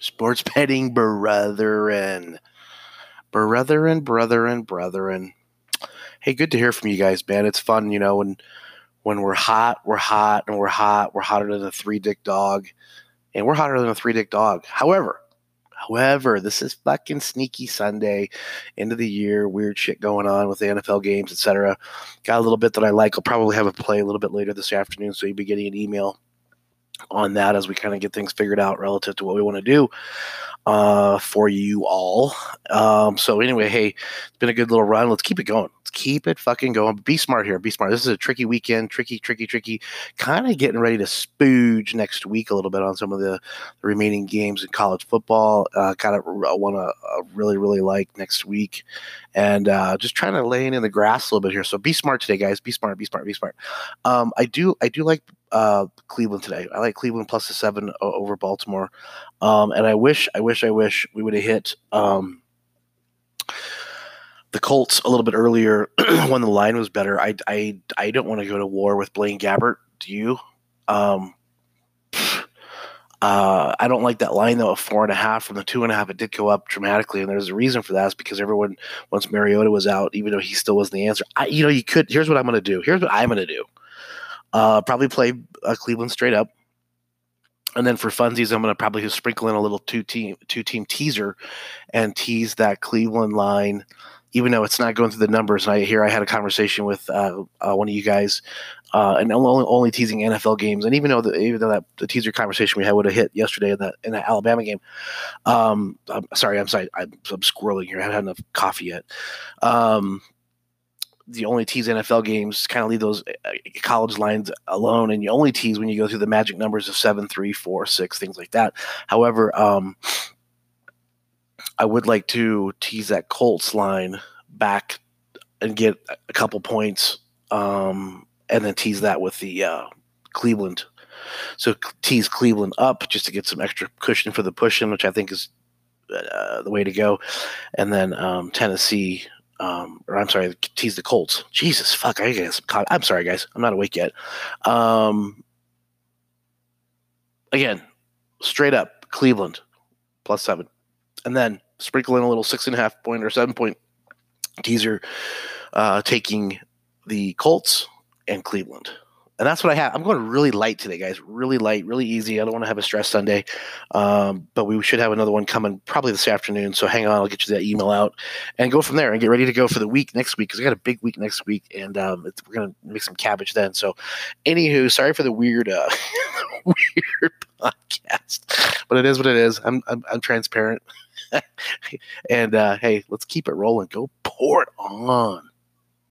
sports betting brethren, brethren, brethren, brethren. Hey, good to hear from you guys, man. It's fun, you know, when when we're hot, we're hot, and we're hot. We're hotter than a three dick dog, and we're hotter than a three dick dog. However, However, this is fucking sneaky Sunday, end of the year, weird shit going on with the NFL games, etc. Got a little bit that I like. I'll probably have a play a little bit later this afternoon, so you'll be getting an email on that as we kind of get things figured out relative to what we want to do uh, for you all. Um, so anyway, hey, it's been a good little run. Let's keep it going. Keep it fucking going. Be smart here. Be smart. This is a tricky weekend. Tricky, tricky, tricky. Kind of getting ready to spooge next week a little bit on some of the, the remaining games in college football. Uh, kind of want to uh, really, really like next week, and uh, just trying to lay in the grass a little bit here. So be smart today, guys. Be smart. Be smart. Be smart. Um, I do. I do like uh, Cleveland today. I like Cleveland plus the seven over Baltimore, um, and I wish, I wish, I wish we would have hit um, the Colts a little bit earlier when the line was better. I, I, I don't want to go to war with Blaine Gabbert. Do you? Um, uh, I don't like that line though. A four and a half from the two and a half, it did go up dramatically, and there's a reason for that. Is because everyone once Mariota was out, even though he still wasn't the answer. I, you know, you could. Here's what I'm going to do. Here's what I'm going to do. Uh, probably play uh, Cleveland straight up. And then for funsies, I'm going to probably sprinkle in a little two team two team teaser, and tease that Cleveland line, even though it's not going through the numbers. And I hear I had a conversation with uh, uh, one of you guys, uh, and only only teasing NFL games. And even though the, even though that the teaser conversation we had would have hit yesterday in that in that Alabama game, um, I'm sorry, I'm sorry, I'm, I'm squirreling here. I haven't had enough coffee yet. Um, the only tease NFL games, kind of leave those uh, college lines alone, and you only tease when you go through the magic numbers of seven, three, four, six, things like that. However, um, I would like to tease that Colts line back and get a couple points, um, and then tease that with the uh, Cleveland. So tease Cleveland up just to get some extra cushion for the pushing, which I think is uh, the way to go, and then um, Tennessee um, or I'm sorry, tease the Colts. Jesus, fuck, I. Co- I'm sorry, guys, I'm not awake yet. Um, again, straight up Cleveland plus seven, and then sprinkle in a little six and a half point or seven point teaser, uh, taking the Colts and Cleveland and that's what I have. I'm going really light today, guys. Really light, really easy. I don't want to have a stress Sunday, um, but we should have another one coming probably this afternoon. So hang on, I'll get you that email out and go from there and get ready to go for the week next week because I got a big week next week and um, we're gonna make some cabbage then. So, anywho, sorry for the weird, uh, weird podcast, but it is what it is. I'm I'm, I'm transparent, and uh, hey, let's keep it rolling. Go pour it on.